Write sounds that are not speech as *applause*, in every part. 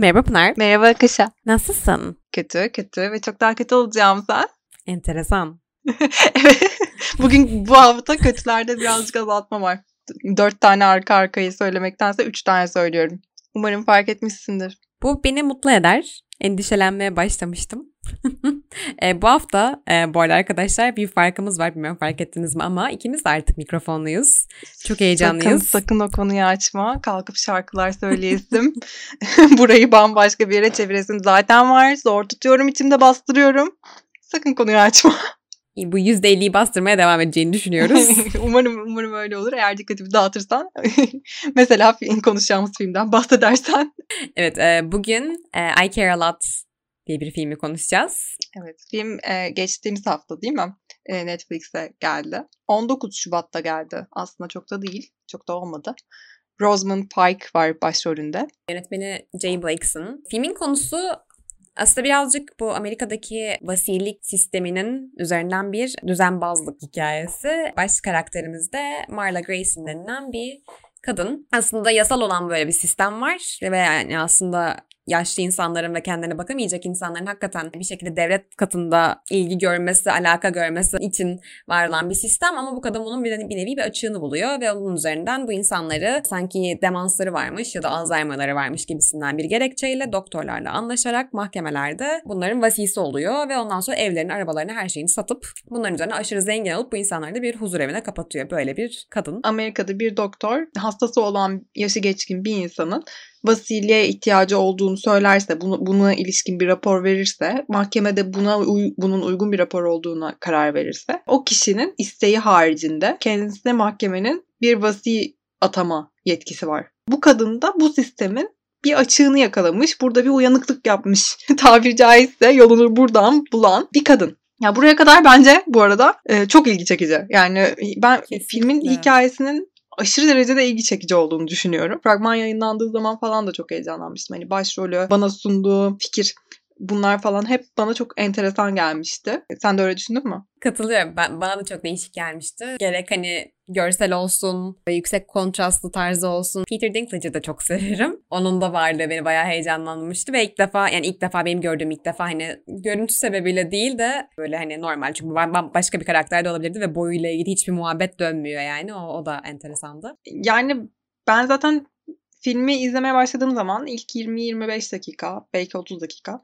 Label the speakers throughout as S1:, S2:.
S1: Merhaba Pınar.
S2: Merhaba Akışa.
S1: Nasılsın?
S2: Kötü, kötü ve çok daha kötü olacağım sen.
S1: Enteresan. *laughs*
S2: evet. Bugün bu hafta kötülerde birazcık azaltma var. Dört tane arka arkayı söylemektense üç tane söylüyorum. Umarım fark etmişsindir.
S1: Bu beni mutlu eder. Endişelenmeye başlamıştım. *laughs* e, bu hafta e, bu arada arkadaşlar bir farkımız var. Bilmiyorum fark ettiniz mi ama ikimiz de artık mikrofonluyuz. Çok heyecanlıyız.
S2: Sakın, sakın o konuyu açma. Kalkıp şarkılar söyleyesim. *laughs* Burayı bambaşka bir yere çeviresim zaten var. Zor tutuyorum içimde bastırıyorum. Sakın konuyu açma.
S1: Bu %50'yi bastırmaya devam edeceğini düşünüyoruz. *laughs*
S2: umarım umarım öyle olur. Eğer dikkatimi dağıtırsan *laughs* mesela film, konuşacağımız filmden *laughs* bahsedersen.
S1: Evet e, bugün e, I Care A Lot diye bir filmi konuşacağız.
S2: Evet film e, geçtiğimiz hafta değil mi? E, Netflix'e geldi. 19 Şubat'ta geldi. Aslında çok da değil. Çok da olmadı. Rosamund Pike var başrolünde.
S1: Yönetmeni Jay Blakeson. Filmin konusu aslında birazcık bu Amerika'daki vasilik sisteminin üzerinden bir düzenbazlık hikayesi. Baş karakterimiz de Marla Grayson denilen bir kadın. Aslında yasal olan böyle bir sistem var ve yani aslında yaşlı insanların ve kendine bakamayacak insanların hakikaten bir şekilde devlet katında ilgi görmesi, alaka görmesi için var olan bir sistem ama bu kadın bunun bir, bir nevi bir açığını buluyor ve onun üzerinden bu insanları sanki demansları varmış ya da Alzheimer'ları varmış gibisinden bir gerekçeyle doktorlarla anlaşarak mahkemelerde bunların vasisi oluyor ve ondan sonra evlerini, arabalarını, her şeyini satıp bunların üzerine aşırı zengin olup bu insanları da bir huzur evine kapatıyor. Böyle bir kadın.
S2: Amerika'da bir doktor hastası olan yaşı geçkin bir insanın vasiliğe ihtiyacı olduğunu söylerse, bunu, buna ilişkin bir rapor verirse, mahkemede buna uy, bunun uygun bir rapor olduğuna karar verirse, o kişinin isteği haricinde kendisine mahkemenin bir vasi atama yetkisi var. Bu kadın da bu sistemin bir açığını yakalamış, burada bir uyanıklık yapmış. *laughs* Tabiri caizse yolunu buradan bulan bir kadın. Ya buraya kadar bence bu arada e, çok ilgi çekici. Yani ben Kesinlikle. filmin hikayesinin aşırı derecede ilgi çekici olduğunu düşünüyorum. Fragman yayınlandığı zaman falan da çok heyecanlanmıştım. Hani başrolü bana sunduğu fikir bunlar falan hep bana çok enteresan gelmişti. Sen de öyle düşündün mü?
S1: Katılıyorum. Ben, bana da çok değişik gelmişti. Gerek hani görsel olsun, yüksek kontrastlı tarzı olsun. Peter Dinklage'ı da çok *laughs* severim. Onun da varlığı beni bayağı heyecanlandırmıştı ve ilk defa yani ilk defa benim gördüğüm ilk defa hani görüntü sebebiyle değil de böyle hani normal çünkü başka bir karakter de olabilirdi ve boyuyla ilgili hiçbir muhabbet dönmüyor yani. O, o da enteresandı.
S2: Yani ben zaten filmi izlemeye başladığım zaman ilk 20-25 dakika, belki 30 dakika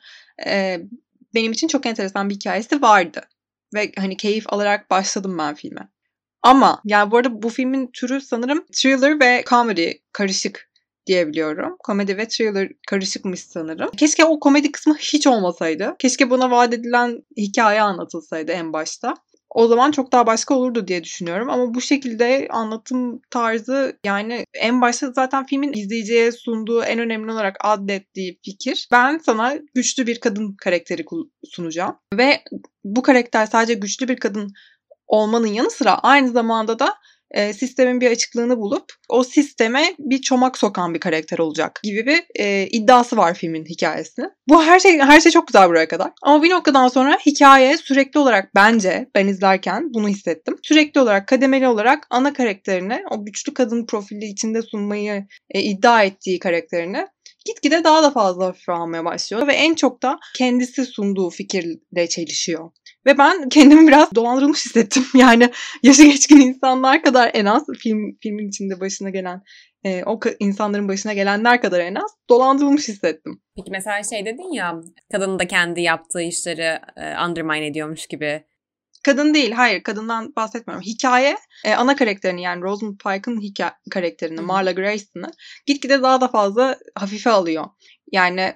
S2: e, benim için çok enteresan bir hikayesi vardı. Ve hani keyif alarak başladım ben filme. Ama yani bu arada bu filmin türü sanırım thriller ve comedy karışık diyebiliyorum. Komedi ve thriller karışıkmış sanırım. Keşke o komedi kısmı hiç olmasaydı. Keşke buna vaat edilen hikaye anlatılsaydı en başta o zaman çok daha başka olurdu diye düşünüyorum. Ama bu şekilde anlatım tarzı yani en başta zaten filmin izleyiciye sunduğu en önemli olarak adettiği fikir. Ben sana güçlü bir kadın karakteri sunacağım. Ve bu karakter sadece güçlü bir kadın olmanın yanı sıra aynı zamanda da e, sistemin bir açıklığını bulup o sisteme bir çomak sokan bir karakter olacak gibi bir e, iddiası var filmin hikayesinin. Bu her şey her şey çok güzel buraya kadar. Ama bir noktadan sonra hikaye sürekli olarak bence ben izlerken bunu hissettim. Sürekli olarak kademeli olarak ana karakterini o güçlü kadın profili içinde sunmayı e, iddia ettiği karakterini gitgide daha da fazla hafife almaya başlıyor ve en çok da kendisi sunduğu fikirle çelişiyor. Ve ben kendimi biraz dolandırılmış hissettim. *laughs* Yani yaşı geçkin insanlar kadar en az film filmin içinde başına gelen e, o insanların başına gelenler kadar en az dolandırılmış hissettim.
S1: Peki mesela şey dedin ya kadının da kendi yaptığı işleri e, undermine ediyormuş gibi.
S2: Kadın değil, hayır kadından bahsetmiyorum. Hikaye e, ana karakterini yani Rosamund Pike'ın hikaye karakterini, Marla Grayson'ı gitgide daha da fazla hafife alıyor. Yani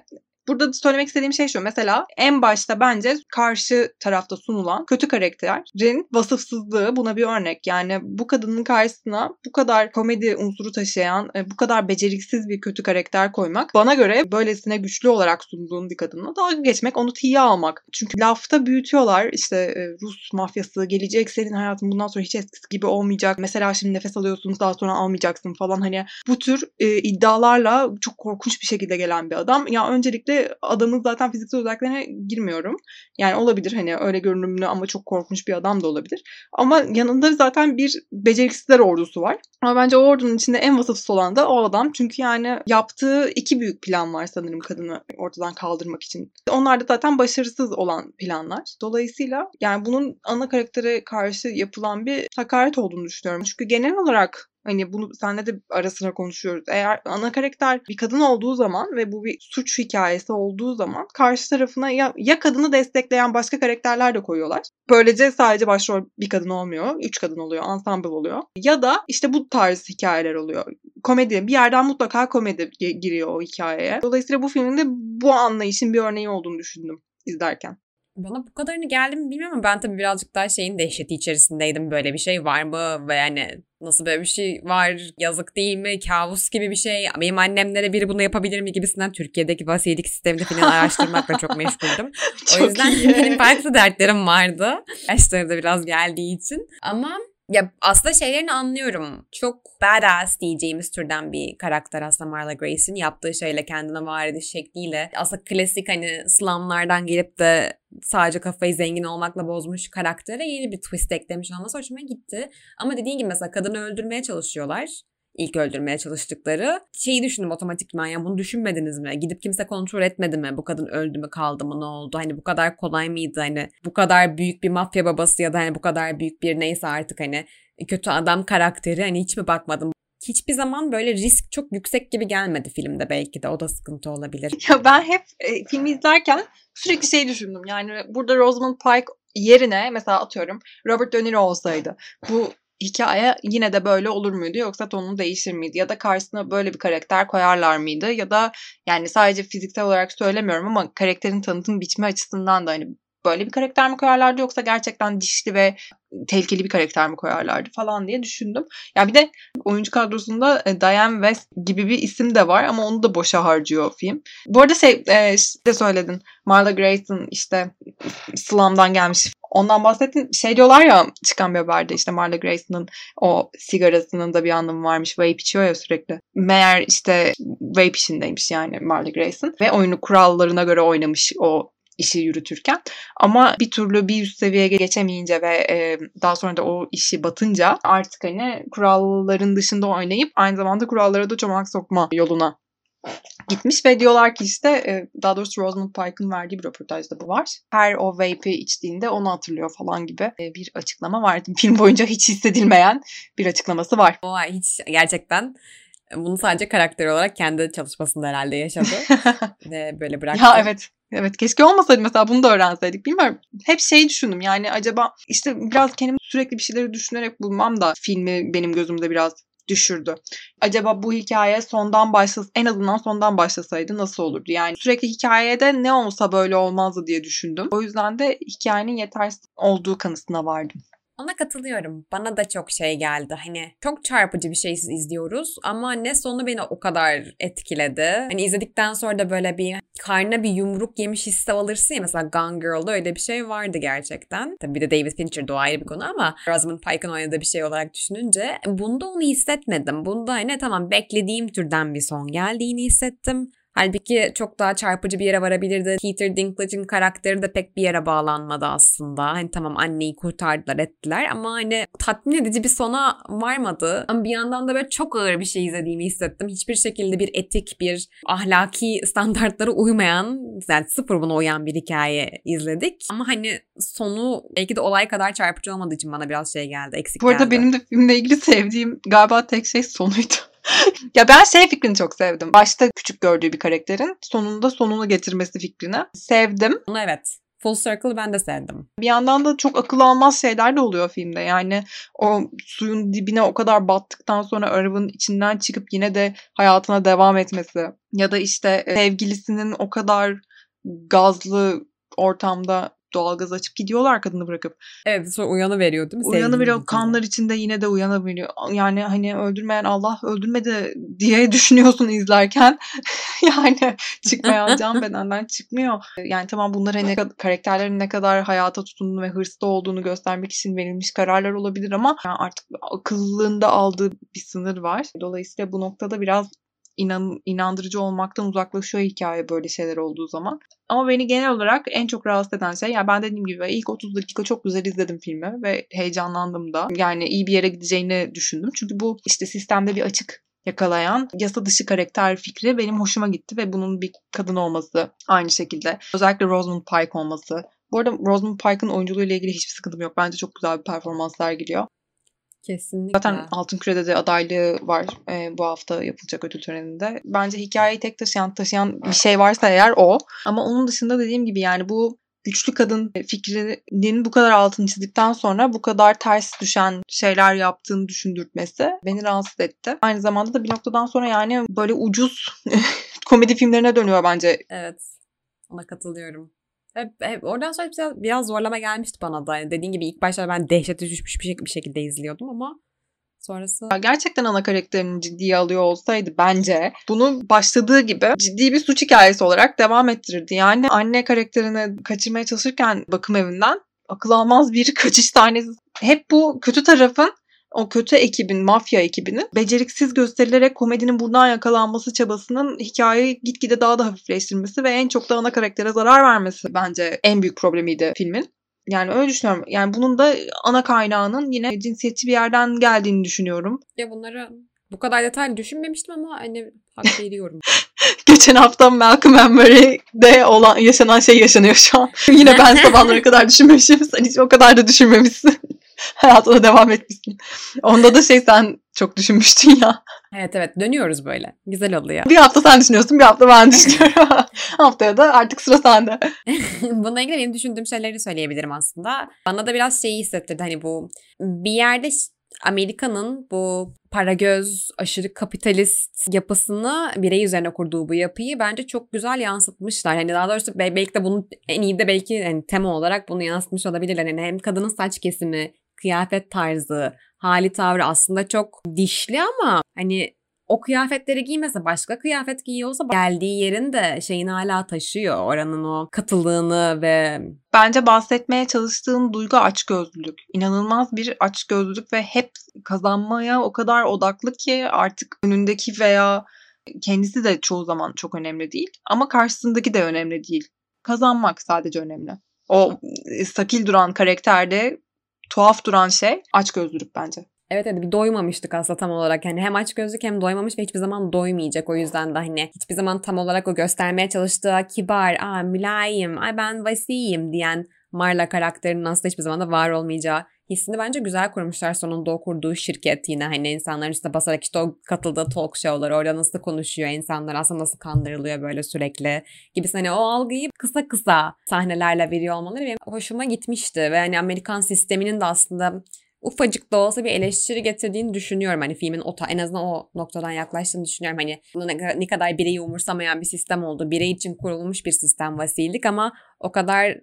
S2: Burada söylemek istediğim şey şu. Mesela en başta bence karşı tarafta sunulan kötü karakterin vasıfsızlığı buna bir örnek. Yani bu kadının karşısına bu kadar komedi unsuru taşıyan, e, bu kadar beceriksiz bir kötü karakter koymak bana göre böylesine güçlü olarak sunduğun bir kadınla dalga geçmek, onu tiye almak. Çünkü lafta büyütüyorlar. İşte e, Rus mafyası gelecek, senin hayatın bundan sonra hiç eskisi gibi olmayacak. Mesela şimdi nefes alıyorsun, daha sonra almayacaksın falan. Hani bu tür e, iddialarla çok korkunç bir şekilde gelen bir adam. Ya öncelikle buradaki adamın zaten fiziksel özelliklerine girmiyorum. Yani olabilir hani öyle görünümlü ama çok korkmuş bir adam da olabilir. Ama yanında zaten bir beceriksizler ordusu var. Ama bence o ordunun içinde en vasıfsız olan da o adam. Çünkü yani yaptığı iki büyük plan var sanırım kadını ortadan kaldırmak için. Onlar da zaten başarısız olan planlar. Dolayısıyla yani bunun ana karaktere karşı yapılan bir hakaret olduğunu düşünüyorum. Çünkü genel olarak Hani bunu senle de ara sıra konuşuyoruz. Eğer ana karakter bir kadın olduğu zaman ve bu bir suç hikayesi olduğu zaman karşı tarafına ya, ya kadını destekleyen başka karakterler de koyuyorlar. Böylece sadece başrol bir kadın olmuyor. Üç kadın oluyor. Ensemble oluyor. Ya da işte bu tarz hikayeler oluyor. Komedi. Bir yerden mutlaka komedi giriyor o hikayeye. Dolayısıyla bu filmin de bu anlayışın bir örneği olduğunu düşündüm izlerken.
S1: Bana bu kadarını geldi mi bilmiyorum ama ben tabii birazcık daha şeyin dehşeti içerisindeydim. Böyle bir şey var mı? Ve yani nasıl böyle bir şey var? Yazık değil mi? Kabus gibi bir şey. Benim annemlere biri bunu yapabilir mi gibisinden Türkiye'deki vasiyelik sistemini falan araştırmakla çok meşguldüm. *laughs* çok o yüzden iyi. benim farklı dertlerim vardı. Yaşları da biraz geldiği için. Ama ya aslında şeylerini anlıyorum. Çok badass diyeceğimiz türden bir karakter aslında Marla Grace'in yaptığı şeyle kendine var ediş şekliyle. Aslında klasik hani slumlardan gelip de sadece kafayı zengin olmakla bozmuş karaktere yeni bir twist eklemiş olması hoşuma gitti. Ama dediğin gibi mesela kadını öldürmeye çalışıyorlar ilk öldürmeye çalıştıkları. Şeyi düşündüm otomatikman ya bunu düşünmediniz mi? Gidip kimse kontrol etmedi mi? Bu kadın öldü mü kaldı mı ne oldu? Hani bu kadar kolay mıydı? Hani bu kadar büyük bir mafya babası ya da hani bu kadar büyük bir neyse artık hani kötü adam karakteri hani hiç mi bakmadım? Hiçbir zaman böyle risk çok yüksek gibi gelmedi filmde belki de o da sıkıntı olabilir.
S2: Ya ben hep e, filmi izlerken sürekli şey düşündüm. Yani burada Rosamund Pike yerine mesela atıyorum Robert De Niro olsaydı bu hikaye yine de böyle olur muydu yoksa tonunu değişir miydi ya da karşısına böyle bir karakter koyarlar mıydı ya da yani sadece fiziksel olarak söylemiyorum ama karakterin tanıtım biçimi açısından da hani böyle bir karakter mi koyarlardı yoksa gerçekten dişli ve tehlikeli bir karakter mi koyarlardı falan diye düşündüm. Ya bir de oyuncu kadrosunda e, Diane West gibi bir isim de var ama onu da boşa harcıyor film. Bu arada şey e, de söyledin. Marla Grayson işte Slum'dan gelmiş. Ondan bahsettin. Şey diyorlar ya çıkan bir haberde işte Marla Grayson'ın o sigarasının da bir anlamı varmış. Vape içiyor ya sürekli. Meğer işte vape işindeymiş yani Marla Grayson. Ve oyunu kurallarına göre oynamış o işi yürütürken ama bir türlü bir üst seviyeye geçemeyince ve e, daha sonra da o işi batınca artık hani kuralların dışında oynayıp aynı zamanda kurallara da çomak sokma yoluna gitmiş ve diyorlar ki işte e, daha doğrusu Rosamund Pike'ın verdiği bir röportajda bu var. Her o vape'i içtiğinde onu hatırlıyor falan gibi e, bir açıklama var. *laughs* Film boyunca hiç hissedilmeyen bir açıklaması var.
S1: O hiç gerçekten bunu sadece karakter olarak kendi çalışmasında herhalde yaşadı *laughs* ve böyle bıraktı.
S2: Ya evet. Evet keşke olmasaydı mesela bunu da öğrenseydik. Bilmiyorum. Hep şey düşündüm yani acaba işte biraz kendimi sürekli bir şeyleri düşünerek bulmam da filmi benim gözümde biraz düşürdü. Acaba bu hikaye sondan başlas en azından sondan başlasaydı nasıl olurdu? Yani sürekli hikayede ne olsa böyle olmazdı diye düşündüm. O yüzden de hikayenin yetersiz olduğu kanısına vardım.
S1: Ona katılıyorum. Bana da çok şey geldi. Hani çok çarpıcı bir şey izliyoruz ama ne sonu beni o kadar etkiledi. Hani izledikten sonra da böyle bir karnına bir yumruk yemiş hissi alırsın ya mesela Gone Girl'da öyle bir şey vardı gerçekten. Tabii bir de David Fincher'da o ayrı bir konu ama Rosamund Pike'ın oynadığı bir şey olarak düşününce bunda onu hissetmedim. Bunda hani tamam beklediğim türden bir son geldiğini hissettim. Halbuki çok daha çarpıcı bir yere varabilirdi. Peter Dinklage'in karakteri de pek bir yere bağlanmadı aslında. Hani tamam anneyi kurtardılar ettiler ama hani tatmin edici bir sona varmadı. Ama bir yandan da böyle çok ağır bir şey izlediğimi hissettim. Hiçbir şekilde bir etik, bir ahlaki standartlara uymayan, yani sıfır buna uyan bir hikaye izledik. Ama hani sonu belki de olay kadar çarpıcı olmadığı için bana biraz şey geldi, eksik
S2: Bu arada
S1: geldi.
S2: benim de filmle ilgili sevdiğim galiba tek şey sonuydu. *laughs* ya ben şey fikrini çok sevdim. Başta küçük gördüğü bir karakterin sonunda sonunu getirmesi fikrini sevdim.
S1: Evet. Full Circle ben de sevdim.
S2: Bir yandan da çok akıl almaz şeyler de oluyor filmde. Yani o suyun dibine o kadar battıktan sonra arabanın içinden çıkıp yine de hayatına devam etmesi. Ya da işte sevgilisinin o kadar gazlı ortamda doğalgaz açıp gidiyorlar kadını bırakıp.
S1: Evet sonra uyanı veriyor değil mi?
S2: Uyanı veriyor. Kanlar içinde yine de uyanabiliyor. Yani hani öldürmeyen Allah öldürmedi diye *laughs* düşünüyorsun izlerken. *laughs* yani çıkmayan *laughs* can bedenden çıkmıyor. Yani tamam bunlar hani karakterlerin ne kadar hayata tutunduğunu ve hırslı olduğunu göstermek için verilmiş kararlar olabilir ama yani artık akıllığında aldığı bir sınır var. Dolayısıyla bu noktada biraz inan, inandırıcı olmaktan uzaklaşıyor hikaye böyle şeyler olduğu zaman. Ama beni genel olarak en çok rahatsız eden şey yani ben dediğim gibi ilk 30 dakika çok güzel izledim filmi ve heyecanlandım da. Yani iyi bir yere gideceğini düşündüm. Çünkü bu işte sistemde bir açık yakalayan yasa dışı karakter fikri benim hoşuma gitti ve bunun bir kadın olması aynı şekilde. Özellikle Rosamund Pike olması. Bu arada Rosamund Pike'ın oyunculuğu ile ilgili hiçbir sıkıntım yok. Bence çok güzel bir performans sergiliyor.
S1: Kesinlikle.
S2: Zaten Altın Küre'de de adaylığı var e, bu hafta yapılacak ödül töreninde. Bence hikayeyi tek taşıyan taşıyan bir şey varsa eğer o. Ama onun dışında dediğim gibi yani bu güçlü kadın fikrinin bu kadar altını çizdikten sonra bu kadar ters düşen şeyler yaptığını düşündürtmesi beni rahatsız etti. Aynı zamanda da bir noktadan sonra yani böyle ucuz *laughs* komedi filmlerine dönüyor bence.
S1: Evet. Ona katılıyorum. Oradan sonra biraz, biraz zorlama gelmişti bana da. Yani dediğin gibi ilk başta ben dehşete düşmüş bir, şek- bir şekilde izliyordum ama sonrası...
S2: Gerçekten ana karakterini ciddiye alıyor olsaydı bence bunu başladığı gibi ciddi bir suç hikayesi olarak devam ettirirdi. Yani anne karakterini kaçırmaya çalışırken bakım evinden akıl almaz bir *laughs* kaçış sahnesi. Hep bu kötü tarafın o kötü ekibin, mafya ekibinin beceriksiz gösterilerek komedinin buradan yakalanması çabasının hikayeyi gitgide daha da hafifleştirmesi ve en çok da ana karaktere zarar vermesi bence en büyük problemiydi filmin. Yani öyle düşünüyorum. Yani bunun da ana kaynağının yine cinsiyetçi bir yerden geldiğini düşünüyorum.
S1: Ya bunları bu kadar detaylı düşünmemiştim ama hani hak *laughs* veriyorum.
S2: Geçen hafta Malcolm and Mary'de olan yaşanan şey yaşanıyor şu an. *laughs* Yine ben sabahlara kadar düşünmemişim. Sen hiç o kadar da düşünmemişsin. *laughs* hayatına devam etmişsin. Onda da şey sen çok düşünmüştün ya.
S1: Evet evet dönüyoruz böyle. Güzel oluyor.
S2: Bir hafta sen düşünüyorsun bir hafta ben düşünüyorum. *laughs* Haftaya da artık sıra sende. *laughs*
S1: Bununla ilgili benim düşündüğüm şeyleri söyleyebilirim aslında. Bana da biraz şeyi hissettirdi hani bu bir yerde Amerika'nın bu para göz, aşırı kapitalist yapısını birey üzerine kurduğu bu yapıyı bence çok güzel yansıtmışlar. Hani daha doğrusu belki de bunun en iyi de belki yani tema olarak bunu yansıtmış olabilirler. Yani hem kadının saç kesimi, kıyafet tarzı, hali tavrı aslında çok dişli ama hani o kıyafetleri giymese başka kıyafet giyiyorsa geldiği yerin de şeyini hala taşıyor. Oranın o katıldığını ve...
S2: Bence bahsetmeye çalıştığım duygu açgözlülük. İnanılmaz bir açgözlülük ve hep kazanmaya o kadar odaklı ki artık önündeki veya kendisi de çoğu zaman çok önemli değil. Ama karşısındaki de önemli değil. Kazanmak sadece önemli. O sakil duran karakterde tuhaf duran şey açgözlülük bence.
S1: Evet evet bir doymamıştık aslında tam olarak. Yani hem aç gözlük hem doymamış ve hiçbir zaman doymayacak. O yüzden de hani hiçbir zaman tam olarak o göstermeye çalıştığı kibar, aa mülayim, ay ben vasiyim diyen Marla karakterinin aslında hiçbir zaman da var olmayacağı hissini bence güzel kurmuşlar sonunda o kurduğu şirket yine hani insanların üstüne basarak işte o katıldığı talk show'lar orada nasıl konuşuyor insanlar aslında nasıl kandırılıyor böyle sürekli gibi hani o algıyı kısa kısa sahnelerle veriyor olmaları benim hoşuma gitmişti ve hani Amerikan sisteminin de aslında ufacık da olsa bir eleştiri getirdiğini düşünüyorum. Hani filmin o en azından o noktadan yaklaştığını düşünüyorum. Hani ne, kadar bireyi umursamayan bir sistem oldu. Birey için kurulmuş bir sistem vasilik ama o kadar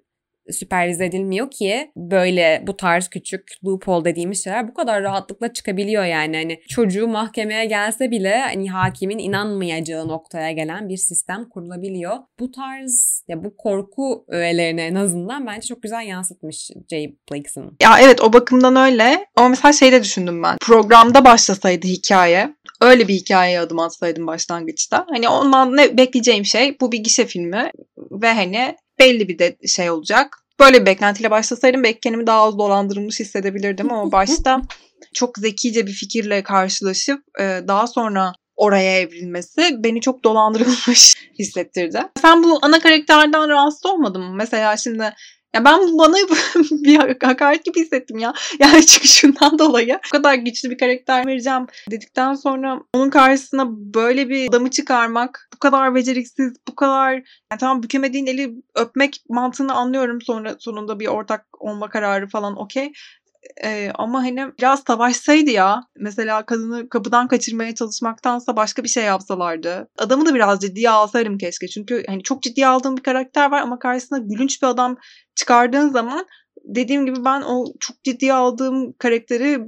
S1: süpervize edilmiyor ki böyle bu tarz küçük loophole dediğimiz şeyler bu kadar rahatlıkla çıkabiliyor yani. Hani çocuğu mahkemeye gelse bile hani hakimin inanmayacağı noktaya gelen bir sistem kurulabiliyor. Bu tarz ya bu korku öğelerine en azından bence çok güzel yansıtmış Jay Blakeson.
S2: Ya evet o bakımdan öyle. Ama mesela şey de düşündüm ben. Programda başlasaydı hikaye öyle bir hikayeye adım atsaydım başlangıçta. Hani ondan ne bekleyeceğim şey bu bir gişe filmi ve hani belli bir de şey olacak. Böyle bir beklentiyle başlasaydım belki kendimi daha az dolandırılmış hissedebilirdim ama *laughs* başta çok zekice bir fikirle karşılaşıp e, daha sonra oraya evrilmesi beni çok dolandırılmış *laughs* hissettirdi. Sen bu ana karakterden rahatsız olmadın mı? Mesela şimdi ya ben bana *laughs* bir hakaret gibi hissettim ya. *laughs* Yani çünkü şundan dolayı bu kadar güçlü bir karakter vereceğim dedikten sonra onun karşısına böyle bir adamı çıkarmak bu kadar beceriksiz, bu kadar yani tamam bükemediğin eli öpmek mantığını anlıyorum sonra sonunda bir ortak olma kararı falan okey. Ee, ama hani biraz savaşsaydı ya mesela kadını kapıdan kaçırmaya çalışmaktansa başka bir şey yapsalardı. Adamı da biraz ciddiye alsaydım keşke. Çünkü hani çok ciddiye aldığım bir karakter var ama karşısına gülünç bir adam çıkardığın zaman dediğim gibi ben o çok ciddiye aldığım karakteri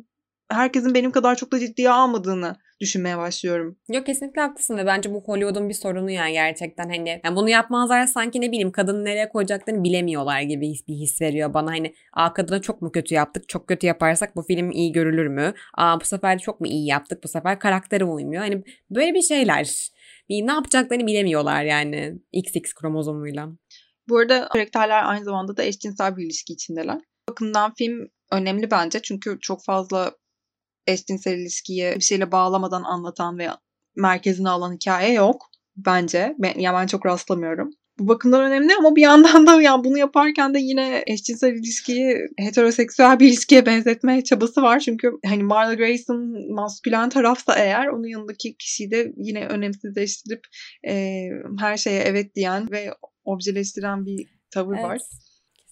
S2: herkesin benim kadar çok da ciddiye almadığını düşünmeye başlıyorum.
S1: Yok kesinlikle haklısın ve bence bu Hollywood'un bir sorunu yani gerçekten hani yani bunu yapmazlar sanki ne bileyim kadını nereye koyacaklarını bilemiyorlar gibi bir his veriyor bana hani a kadına çok mu kötü yaptık çok kötü yaparsak bu film iyi görülür mü? Aa bu sefer çok mu iyi yaptık bu sefer karakteri uymuyor. Hani böyle bir şeyler. Bir ne yapacaklarını bilemiyorlar yani XX kromozomuyla.
S2: Bu arada karakterler aynı zamanda da eşcinsel bir ilişki içindeler. Bakımdan film önemli bence çünkü çok fazla eşcinsel ilişkiyi bir şeyle bağlamadan anlatan ve merkezine alan hikaye yok bence. Ben, ya ben çok rastlamıyorum. Bu bakımdan önemli ama bir yandan da yani bunu yaparken de yine eşcinsel ilişkiyi heteroseksüel bir ilişkiye benzetme çabası var. Çünkü hani Marla Grayson maskülen tarafsa eğer onun yanındaki kişiyi de yine önemsizleştirip e, her şeye evet diyen ve objeleştiren bir tavır evet. var.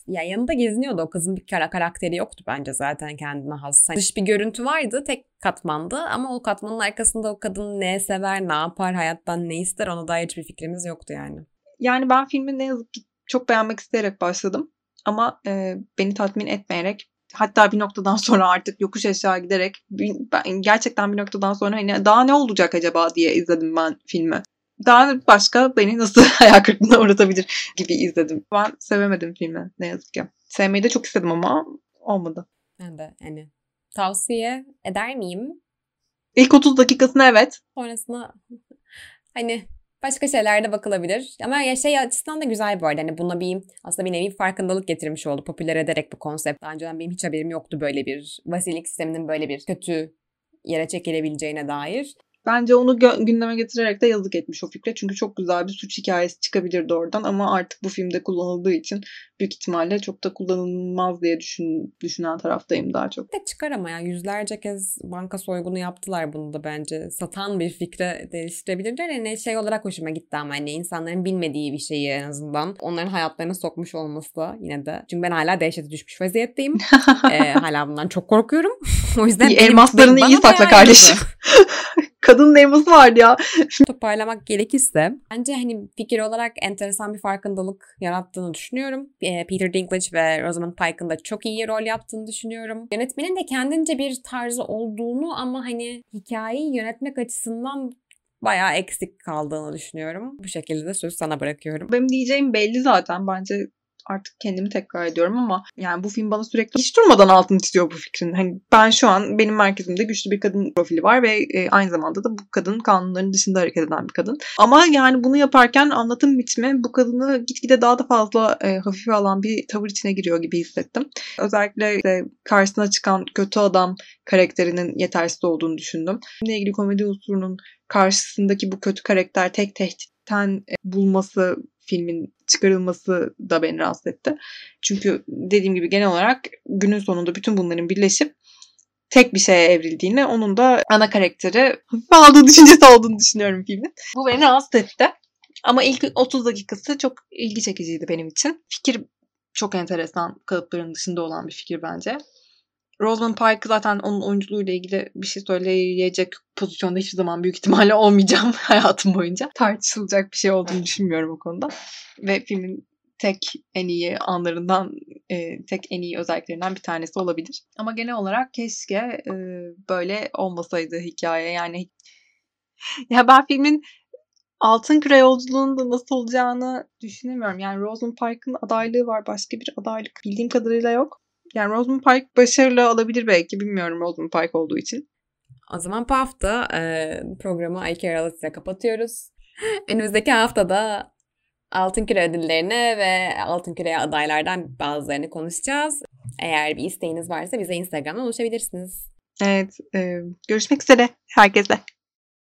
S1: Ya yanında geziniyordu. O kızın bir kara karakteri yoktu bence zaten kendine has. Dış bir görüntü vardı tek katmandı. Ama o katmanın arkasında o kadın ne sever, ne yapar, hayattan ne ister ona dair hiçbir fikrimiz yoktu yani.
S2: Yani ben filmi ne yazık ki çok beğenmek isteyerek başladım. Ama e, beni tatmin etmeyerek hatta bir noktadan *laughs* sonra artık yokuş aşağı giderek ben gerçekten bir noktadan sonra hani daha ne olacak acaba? diye izledim ben filmi daha başka beni nasıl *laughs* hayal kırıklığına uğratabilir gibi izledim. Ben sevemedim filmi ne yazık ki. Sevmeyi de çok istedim ama olmadı.
S1: Ben de yani tavsiye eder miyim?
S2: İlk 30 dakikasını evet.
S1: Sonrasında *laughs* hani başka şeylerde bakılabilir. Ama ya şey açısından da güzel bu arada. Hani buna bir aslında bir nevi farkındalık getirmiş oldu. Popüler ederek bu konsept. Daha önceden benim hiç haberim yoktu böyle bir vasilik sisteminin böyle bir kötü yere çekilebileceğine dair.
S2: Bence onu gündeme getirerek de yazık etmiş o fikre. Çünkü çok güzel bir suç hikayesi çıkabilirdi oradan ama artık bu filmde kullanıldığı için büyük ihtimalle çok da kullanılmaz diye düşün, düşünen taraftayım daha çok.
S1: De çıkar ama ya yüzlerce kez banka soygunu yaptılar bunu da bence. Satan bir fikre değiştirebilirler. Yani şey olarak hoşuma gitti ama hani insanların bilmediği bir şeyi en azından onların hayatlarına sokmuş olması da yine de. Çünkü ben hala dehşete düşmüş vaziyetteyim. ee, *laughs* hala bundan çok korkuyorum. *laughs* o yüzden
S2: elmaslarını iyi sakla kardeşim. *laughs* Kadının elması vardı ya.
S1: Toparlamak gerekirse bence hani fikir olarak enteresan bir farkındalık yarattığını düşünüyorum. Peter Dinklage ve Rosamund Pike'ın da çok iyi rol yaptığını düşünüyorum. Yönetmenin de kendince bir tarzı olduğunu ama hani hikayeyi yönetmek açısından bayağı eksik kaldığını düşünüyorum. Bu şekilde de sözü sana bırakıyorum.
S2: Benim diyeceğim belli zaten. Bence artık kendimi tekrar ediyorum ama yani bu film bana sürekli hiç durmadan altını çiziyor bu fikrin. Hani ben şu an benim merkezimde güçlü bir kadın profili var ve e, aynı zamanda da bu kadın kanunların dışında hareket eden bir kadın. Ama yani bunu yaparken anlatım biçimi bu kadını gitgide daha da fazla e, hafife alan bir tavır içine giriyor gibi hissettim. Özellikle işte karşısına çıkan kötü adam karakterinin yetersiz olduğunu düşündüm. Bununla ilgili komedi unsurunun karşısındaki bu kötü karakter tek tehditten e, bulması filmin çıkarılması da beni rahatsız etti. Çünkü dediğim gibi genel olarak günün sonunda bütün bunların birleşip tek bir şeye evrildiğini, onun da ana karakteri aldığı düşüncesi olduğunu düşünüyorum filmin. Bu beni rahatsız etti. Ama ilk 30 dakikası çok ilgi çekiciydi benim için. Fikir çok enteresan kalıpların dışında olan bir fikir bence. Rosamund Pike zaten onun oyunculuğuyla ilgili bir şey söyleyecek pozisyonda hiçbir zaman büyük ihtimalle *laughs* olmayacağım *laughs* hayatım boyunca. Tartışılacak bir şey olduğunu düşünmüyorum o konuda. Ve filmin tek en iyi anlarından, e, tek en iyi özelliklerinden bir tanesi olabilir. Ama genel olarak keşke e, böyle olmasaydı hikaye. Yani *laughs* ya ben filmin Altın Küre yolculuğunda nasıl olacağını düşünemiyorum. Yani Rosamund Pike'ın adaylığı var. Başka bir adaylık bildiğim kadarıyla yok. Yani Rosamund Pike başarılı alabilir belki. Bilmiyorum Rosamund Pike olduğu için.
S1: O zaman bu hafta e, programı Ayker Aralık'la kapatıyoruz. *laughs* Önümüzdeki haftada Altın Küre ödüllerine ve Altın Küre'ye adaylardan bazılarını konuşacağız. Eğer bir isteğiniz varsa bize Instagram'dan ulaşabilirsiniz.
S2: Evet. E, görüşmek üzere herkese.